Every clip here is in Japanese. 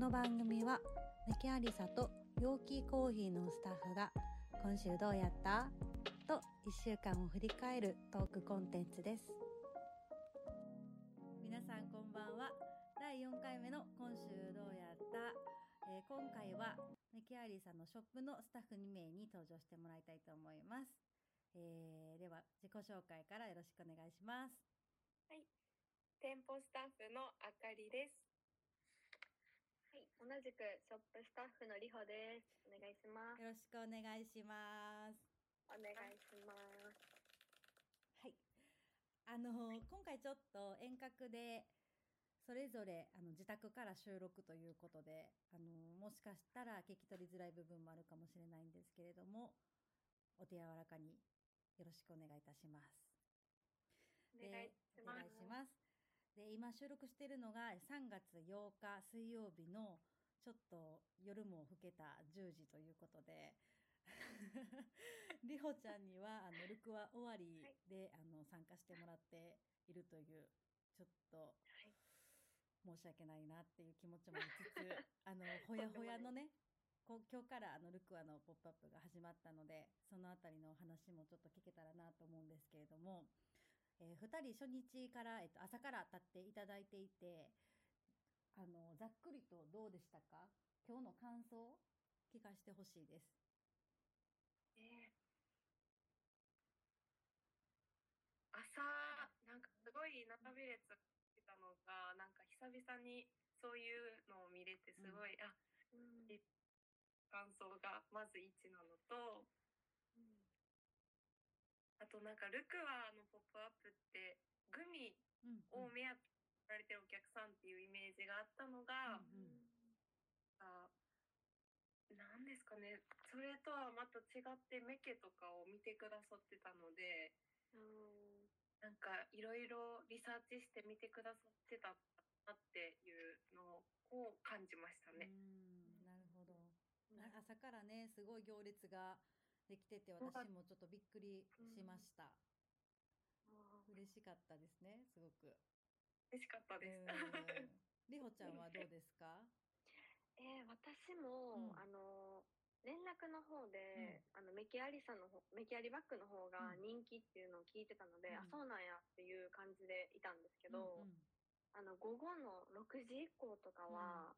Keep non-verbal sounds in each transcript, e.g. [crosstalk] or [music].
の番組はメキアリサと陽気コーヒーのスタッフが今週どうやったと1週間を振り返るトークコンテンツです。皆さんこんばんは。第4回目の今週どうやった、えー今回はメキアリサのショップのスタッフ2名に登場してもらいたいと思います、えーでは自己紹介からよろしくお願いします。はい。店舗スタッフのあかりです。はい、同じくショップスタッフのりほです。お願いします。よろしくお願いしますお願いします。はい。あの今回ちょっと遠隔でそれぞれあの自宅から収録ということで、あのもしかしたら聞き取りづらい部分もあるかもしれないんですけれども、お手柔らかによろしくお願いいたします。お願いでします。で今収録しているのが3月8日水曜日のちょっと夜も更けた10時ということで。りほちゃんにはあのルクは終わりで、あの参加してもらっているというちょっとはい。申し訳ないなっていう気持ちもありつつ [laughs] あのほやほやのね今日からあのルクアの「ポップアップが始まったのでそのあたりのお話もちょっと聞けたらなと思うんですけれども、え2人初日から、えっと、朝から立っていただいていてあのざっくりとどうでしたか？今日の感想を聞かせてほしいです。えー。朝なんかすごい中日列来たのがなんか久々にそういうのを見れてすごい、あうん。え感想がまず1なのととなんかルクアの「ポップアップってグミうんを目当てに来られてるお客さんっていうイメージがあったのが、うんあなんですかね。それとはまた違ってメケとかを見てくださってたのでうん。なんかいろいろリサーチして見てくださってたなっていうのを感じましたうね。ん。なるほど。うん。あ朝からねすごい行列ができてて私もちょっとびっくりしました。あ嬉しかったですねすごく。嬉しかったです。うん。[laughs] りほちゃんはどうですか？えー私も、うん。あの連絡の方で、あのメキアリさんの方メキアリバッグの方がうん。人気っていうのを聞いてたので、うん。あそうなんやっていう感じでいたんですけど、うんうん。あの午後の6時以降とかは、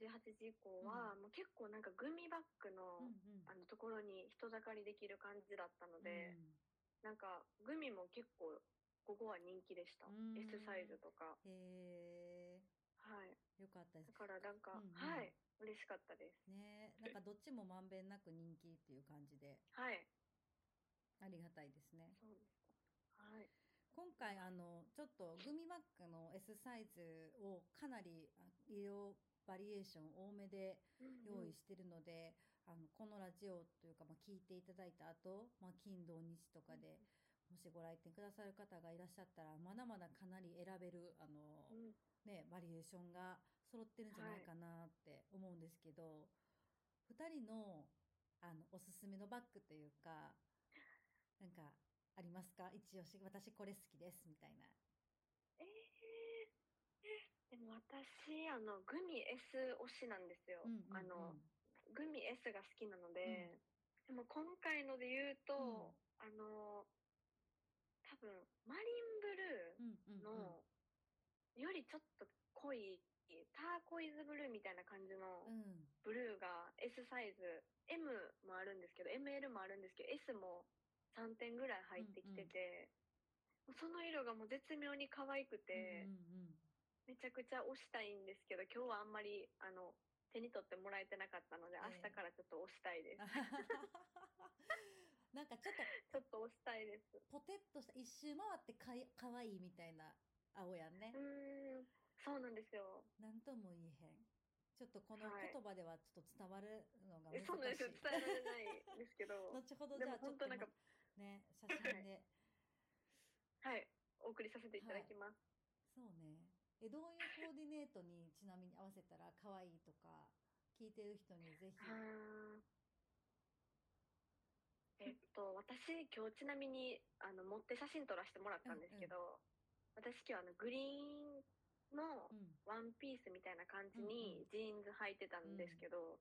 18時以降は、もう結構なんかグミバッグの、うんうん。あのところに人だかりできる感じだったので、うん。なんかグミも結構ここは人気でした、うん。S サイズとか。へはい。えよかったです。だ。からなんか、うんうん。はい。嬉しかったです。ね。なんかどっちもまんべんなく人気っていう感じで。はい。ありがたいですね。そうでしたはい。今回あのちょっとグミバッグの S サイズをかなりあ色バリエーション多めで用意してるので、あのこのラジオというか、まあ、聞いていただいた後、まあ金土日とかで、もしご来店くださる方がいらっしゃったらまだまだかなり選べるあの、うん。ね、バリエーションが揃ってるんじゃないかなって思うんですけど、2人のあのおすすめのバッグというかなんかありますか？一押し私これ好きですみたいな。えー、でも私あのグミ S 推しなんですよ、うんうんうん。あのグミ S が好きなので、でも今回ので言うと、あの多分マリンブルうんうんうん。ーの、よりちょっと濃いターコイズブルーみたいな感じのうん。ブルーが S サイズ M もあるんですけど ML もあるんですけど S も3点ぐらい入ってきてて、もうその色がもう絶妙に可愛くて、うんうんめちゃくちゃ押したいんですけど今日はあんまりあの手に取ってもらえてなかったので、ええ。明日からちょっと押したいです。[laughs] なんかちょっとちょっと押したいです。ポテッとした一周回ってかいかわいいみたいな青やんね。う。ーんそうなんですよ。なんとも言えへん。ちょっとこのはい。言葉ではちょっと伝わるのが難しい。えそうなんですよ。伝えられないんですけど。[laughs] 後ほどじゃあちょっとなんかね写真で、[laughs] はい。お送りさせていただきます、そうねえどういうコーディネートにちなみに合わせたら可愛いとか聞いてる人にぜひ。えっと私今日ちなみにあの持って写真撮らせてもらったんですけど、私今日あのグリーンのうん。ワンピースみたいな感じにジーンズ履いてたんですけど、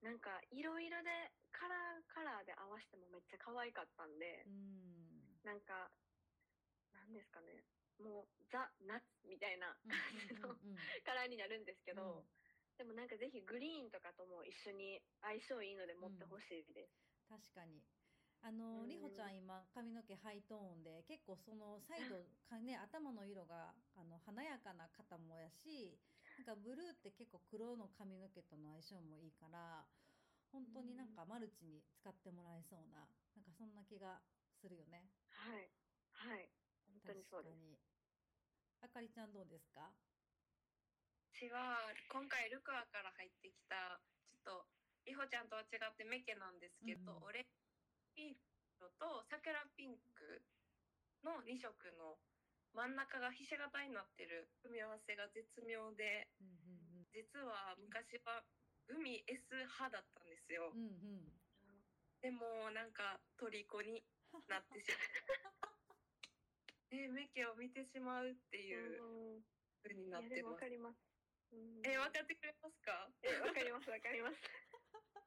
なんかいろいろでカラーカラーで合わせてもめっちゃ可愛かったんでう、ん。なんかなんですかねもうザ・ナッツみたいなうんうんうんうん。カラーになるんですけど、でもなんかぜひグリーンとかとも一緒に相性いいので持ってほしいです。確かに。あの、うん。りほちゃん今髪の毛ハイトーンで結構そのサイドかね頭の色があの華やかな方もやしなんかブルーって結構黒の髪の毛との相性もいいから本当になんかマルチに使ってもらえそうななんかそんな気がするよね。はい。はい。本当にそうです。に。あかりちゃんどうですか？私は今回ルクアから入ってきたちょっとりほちゃんとは違ってメケなんですけど、オレンジピンクと桜ピンクの2色の真ん中がひし形になってる組み合わせが絶妙でうんうん実は昔はグミ S 派だったんですよ。うんうん。うんでもなんか虜になってしまう [laughs] でメケを見てしまうっていううん風になってます。わかります。うん。え分かってくれますか？えわかりますわかります。[laughs]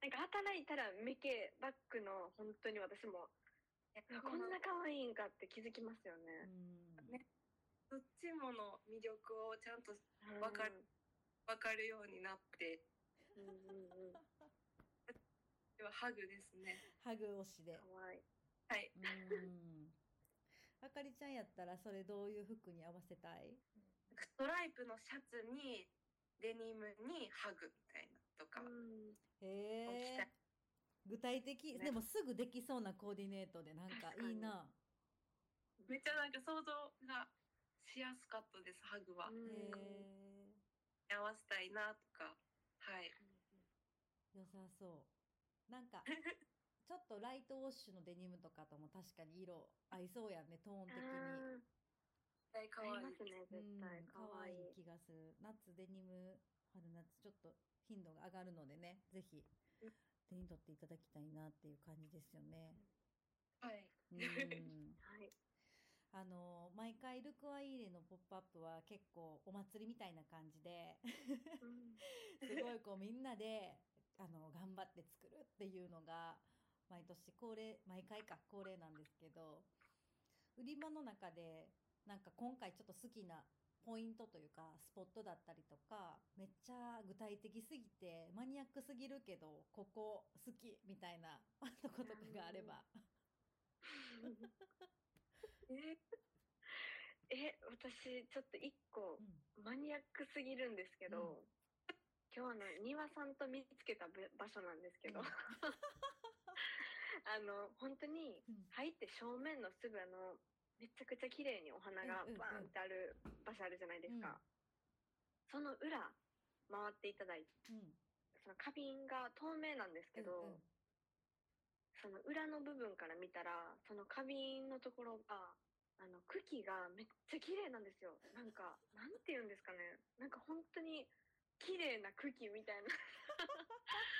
なんか働いたらメケバッグの本当に私もあこんな可愛いんかって気づきますようね。ん。ねどっちもの魅力をちゃんとわかる分かるようになって。うんうんうん。ではハグですね。ハグ推しで。可愛い。はい。うんあかりちゃんやったらそれどういう服に合わせたい？ストライプのシャツにデニムにハグみたいなとか、うん。へえ。具体的、ね。でもすぐできそうなコーディネートでなんかいいな。めっちゃなんか想像がしやすかったですハグは、合わせたいなとか。はい。良さそう。なんか [laughs] ちょっとライトウォッシュのデニムとかとも確かに色合いそうやねトーン的に。あ絶対可愛いますね絶対うん可愛い可愛い気がする。夏デニム春夏ちょっと頻度が上がるのでね、ぜひうん手に取っていただきたいなっていう感じですよね。はいうん。[laughs] はい。あの毎回ルクアイーレのポップアップは結構お祭りみたいな感じでうん [laughs] すごいこうみんなであの頑張って作るっていうのが毎年恒例毎回か恒例なんですけど売り場の中でなんか今回ちょっと好きなポイントというかスポットだったりとかめっちゃ具体的すぎてマニアックすぎるけどここ好きみたいなとことかがあれば。ええ私ちょっと一個うん。マニアックすぎるんですけど、今日あの庭さんと見つけたぶ場所なんですけど、うん [laughs] あの本当にうん。入って正面のすぐあのめちゃくちゃ綺麗にお花がバーンってある場所あるじゃないですか、うん。その裏回っていただいてうん。その花瓶が透明なんですけど、うんうん。その裏の部分から見たらその花瓶のところがあの茎がめっちゃ綺麗なんですよ。なんか [laughs] なんて言うんですかね。なんか本当に綺麗な茎みたいな [laughs]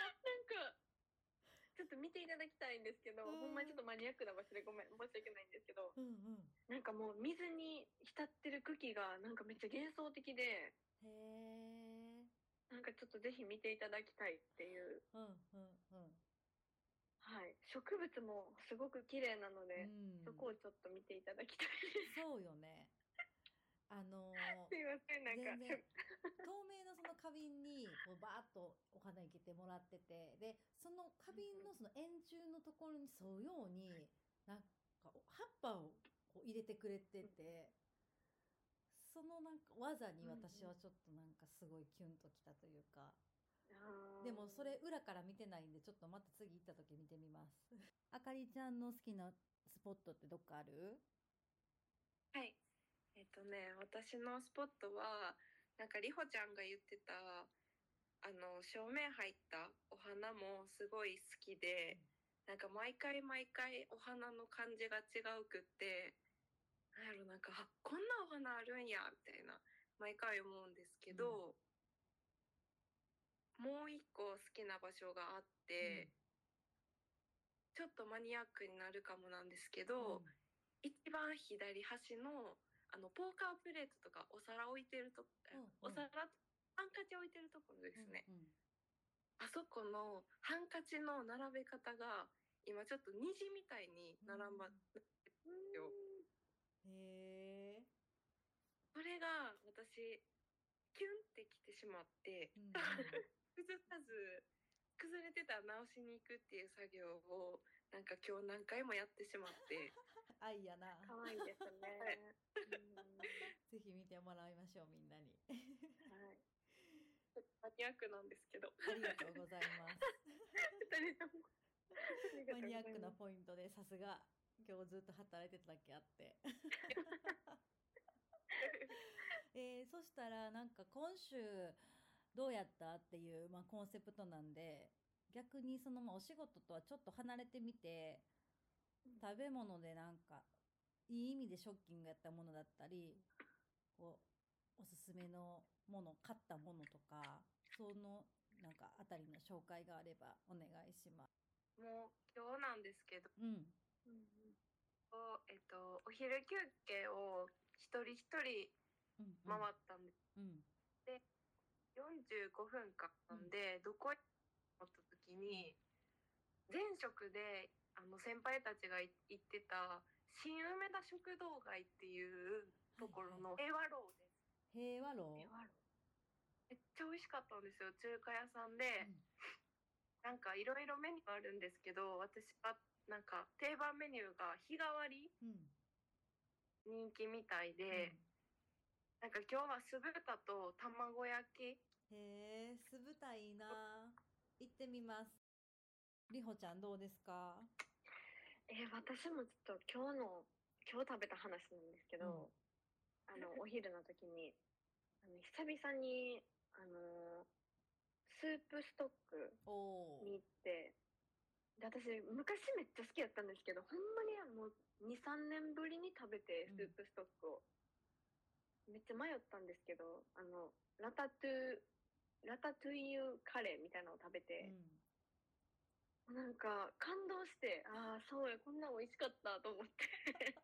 ちょっと見ていただきたいんですけど、うんほんまにちょっとマニアックな場所でごめん申し訳ないんですけどうんうんなんかもう水に浸ってる茎がなんかめっちゃ幻想的でへえ。なんかちょっとぜひ見ていただきたいっていううんうんうん。はい植物もすごく綺麗なので、うんそこをちょっと見ていただきたいですそうよね。あのーすいません、なんか、透明のその花瓶にこうバーッとお花生けてもらっててでその花瓶のその円柱のところに沿うようになんか葉っぱをこう入れてくれててそのなんか技に私はちょっとなんかすごいキュンときたというか。でもそれ裏から見てないんでちょっとまた次行った時見てみます。あかりちゃんの好きなスポットってどっかある？はいとね私のスポットはなんかりほちゃんが言ってたあの正面入ったお花もすごい好きでなんか毎回毎回お花の感じが違うくってなんやろなんかあこんなお花あるんやみたいな毎回思うんですけど、もう一個好きな場所があって、ちょっとマニアックになるかもなんですけど、一番左端のあのポーカープレートとかお皿置いてると、うんお皿ハンカチ置いてるところですね、うんあそこのハンカチの並べ方が今ちょっと虹みたいに並ば、よ。へえ。それが私キュンってきてしまってうんうん。[laughs] 崩さず崩れてたら直しに行くっていう作業をなんか今日何回もやってしまって愛やな。可愛いですね。ぜひ見てもらいましょうみんなに。はい。マニアックなんですけどありがとうございます。二人ともありがとうございますマニアックなポイントでさすが今日ずっと働いてただけあって。[laughs] えーそしたらなんか今週どうやったっていう、まあ、コンセプトなんで逆にそのまあお仕事とはちょっと離れてみて食べ物でなんかいい意味でショッキングやったものだったりこうおすすめのもの買ったものとかそのなんかあたりの紹介があればお願いします。もう今日なんですけど。うん、うん。えっと、お昼休憩を一人一人うん、回ったんで、うん、45分間なんで、どこに思った時に前職であの先輩たちがい行ってた新梅田食堂街っていうところの平和楼です。平和楼？平和楼めっちゃ美味しかったんですよ中華屋さんで、うんなんかいろいろメニューあるんですけど私はなんか定番メニューが日替わりうん、人気みたいで、なんか今日は酢豚と卵焼きへえ、酢豚いいな。行ってみます。りほちゃんどうですか？えー私もちょっと今日の今日食べた話なんですけど、あのお昼の時にあの久々にあのスープストック。に行ってで私昔めっちゃ好きやったんですけどほんまにもう23年ぶりに食べてうんスープストックを、めっちゃ迷ったんですけどあのラタトゥラタトゥイユカレーみたいなのを食べうて、ん、なんか感動してああそうやこんなん美味しかったと思って。[laughs]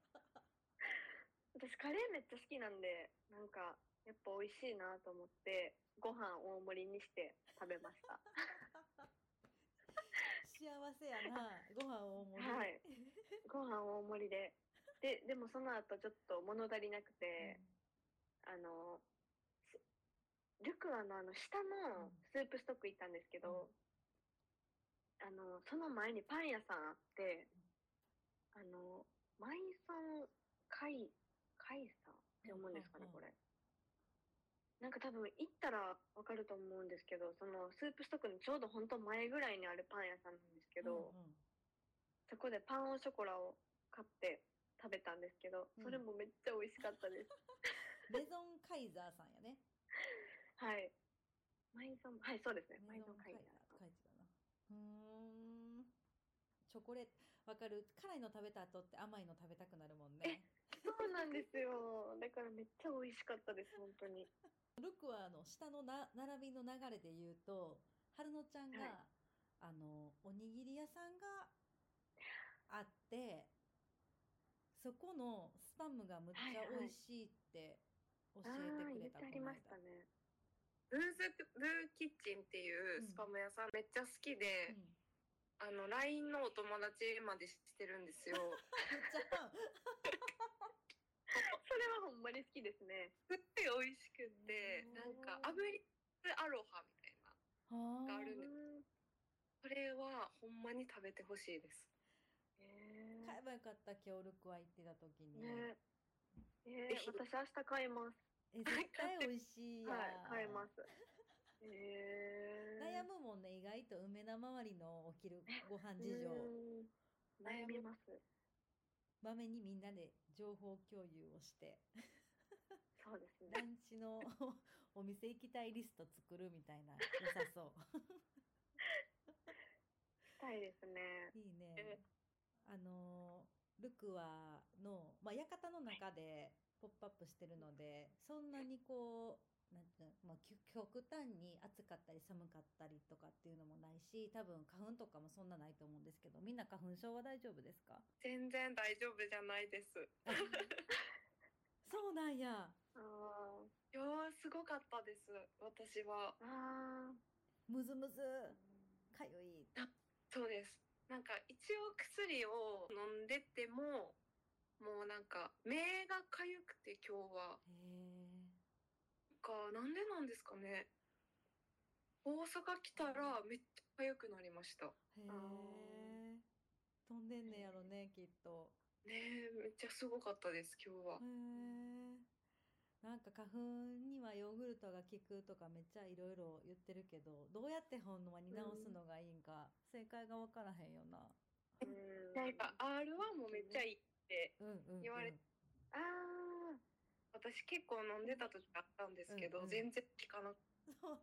私カレーめっちゃ好きなんでなんかやっぱ美味しいなと思ってご飯大盛りにして食べました。[laughs] 幸せやな。ご飯大盛り。はい。ご飯大盛りで。ででもその後ちょっと物足りなくて、あのすルクアのあの下のスープストック行ったんですけど、あのその前にパン屋さんあってあのマイソンカイカイさんって思うんですかねうんこれ。なんか多分行ったらわかると思うんですけどそのスープストックのちょうど本当前ぐらいにあるパン屋さんなんですけど、うんうんそこでパンオショコラを買って食べたんですけど、うんそれもめっちゃ美味しかったです。[laughs] レゾンカイザーさんやね。はい。マイソン、はい、そうですね。マメゾンイソンカイザー。うーん。チョコレートわかる辛いの食べた後って甘いの食べたくなるもんね。そうなんですよ。だからめっちゃ美味しかったです、本当に。[laughs] ルクアの下のな並びの流れで言うと春乃ちゃんが、はいあのおにぎり屋さんがあってそこのスパムがむっちゃ美味しいって教えてくれた言ってありましたね。ルーズルーキッチンっていうスパム屋さんめっちゃ好きで、うん。あの LINE のお友達までしてるんですよ。[laughs] [laughs] それはほんまに好きですね。すっごい美味しくってうんなんか炙りアロハみたいなはがあるんでうんそれはほんまに食べてほしいです。へ買えばよかった今日ルクア行ってた時に、えねえー、私明日買います。え絶対美味しいやん、はい、買います。えー、悩むもんね意外と梅田周りのお昼ご飯事情うん悩みます。まめにみんなで情報共有をしてそうですね。ランチの [laughs] お店行きたいリスト作るみたいな良さそしたいですね。ういいねえあのルクアの、まあ、館の中でポップアップしてるのでそんなにこうなんていうの、まあ、き極端に暑かったり寒かったりとかっていうのもないし多分花粉とかもそんなないと思うんですけどみんな花粉症は大丈夫ですか？全然大丈夫じゃないです。[laughs] そうなんかったです私は。あむずむず。ーかゆい。そうです。なんか一応薬を飲んでてももうなんか目がかゆくて今日は。かなんでなんですかね。大阪来たらめっちゃかゆくなりました。へえ飛んでんねやろねきっと。ねえめっちゃすごかったです今日は。へえなんか花粉にはヨーグルトが効くとかめっちゃいろいろ言ってるけどどうやってほんまに治すのがいいんか、正解が分からへんよな。うん。なんか R1 もめっちゃいいってうんうん、うん、言われあ私結構飲んでた時あったんですけど、うんうん全然効かなく。そう。ー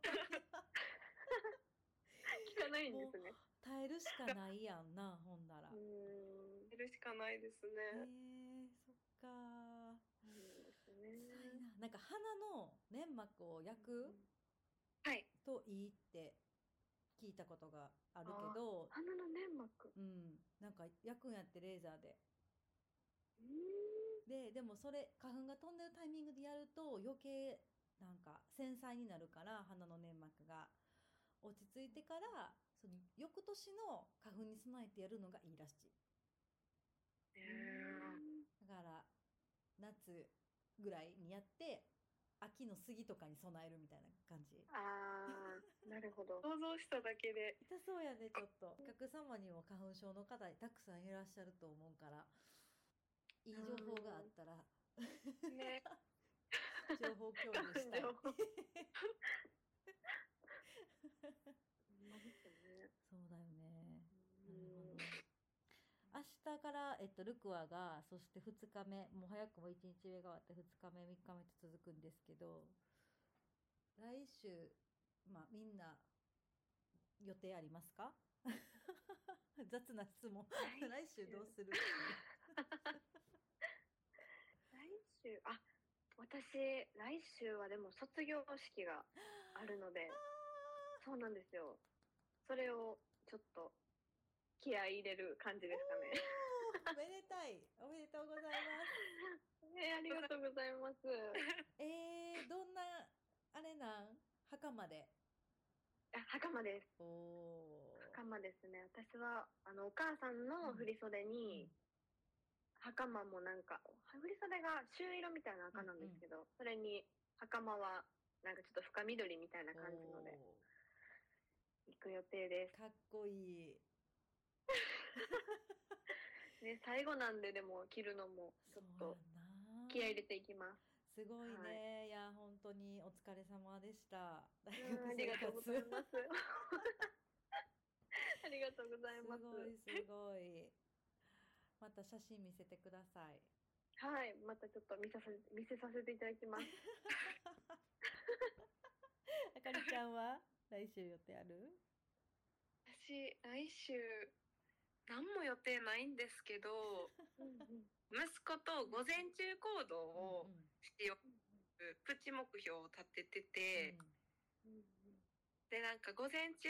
聞かないんですね。耐えるしかないやんなほんなら、うへんてるしかないですえね、そっか。そうですね。な。なんか鼻の粘膜を焼くはい。といいって聞いたことがあるけど。鼻の粘膜。うん。なんか焼くんやってレーザーで。うんででもそれ花粉が飛んでるタイミングでやると余計なんか繊細になるから鼻の粘膜が。落ち着いてからその翌年の花粉に備えてやるのがいいらしい。ねだから夏ぐらいにやって秋の杉とかに備えるみたいな感じ。ああなるほど。[laughs] 想像しただけで。痛そうやねちょっと。お客様にも花粉症の方たくさんいらっしゃると思うからいい情報があったらね。情報共有したい。そうだよね。うなるほんど。明日から、えっと、ルクアがそして2日目。もう早くも1日目が終わって2日目3日目と続くんですけど来週まあみんな予定ありますか？[laughs] 雑な質問。来来週どうする来週あ私来週はでも卒業式があるのでそうなんですよ。それをちょっと気合い入れる感じですかね。おめでたい。おめでとうございます。[laughs] えありがとうございます。[laughs] えー、どんなあれなん？袴で。あ袴です。袴ですね。私はあのお母さんの振り袖に、袴もなんか振り袖が朱色みたいな赤なんですけど、それに袴はなんかちょっと深緑みたいな感じのでお行く予定でーかっこいい。す [laughs] ね最後なんででも着るのもちょっと気合い入れていきます。すごいね、、はい。や本当にお疲れ様でした。大うんありがとうございます。すありがとうございますごいすごいまた写真見せてください。はいまたちょっと見させ見せさせていただきます。[laughs] あかりちゃんは？来週予定ある？私来週何も予定ないんですけどうんうん。息子と午前中行動をうんしようプチ目標を立ててて、うんうん。でなんか午前中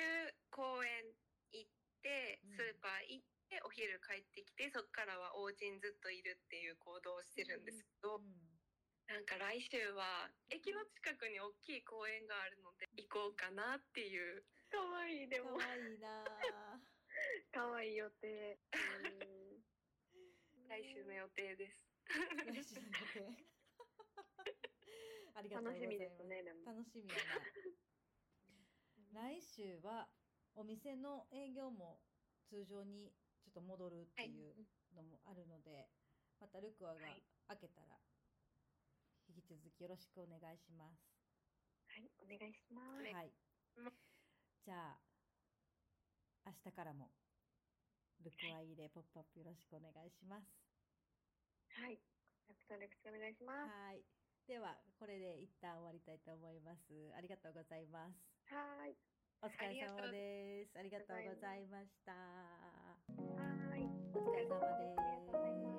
公園行ってうん。スーパー行ってお昼帰ってきてそっからはお家にずっといるっていう行動をしてるんですけど、うんなんか来週は駅の近くに大きい公園があるので行こうかなっていう。かわいいでかも。わいいな。あかわいい予定。うん。来週の予定です。来週の予定。[laughs] ありがとうございます。楽しみですねでも。楽しみやな。来週はお店の営業も通常にと戻るっていうのもあるので、またルクアがはい開けたら引き続きよろしくお願いします。はいお願いしますはい。じゃあ明日からもルクア入れポップアップよろしくお願いします。はいよろしくお願いしますはい。ではこれで一旦終わりたいと思います。ありがとうございます。はいお疲れ様です。ありがとうございました。はい。お疲れ様です。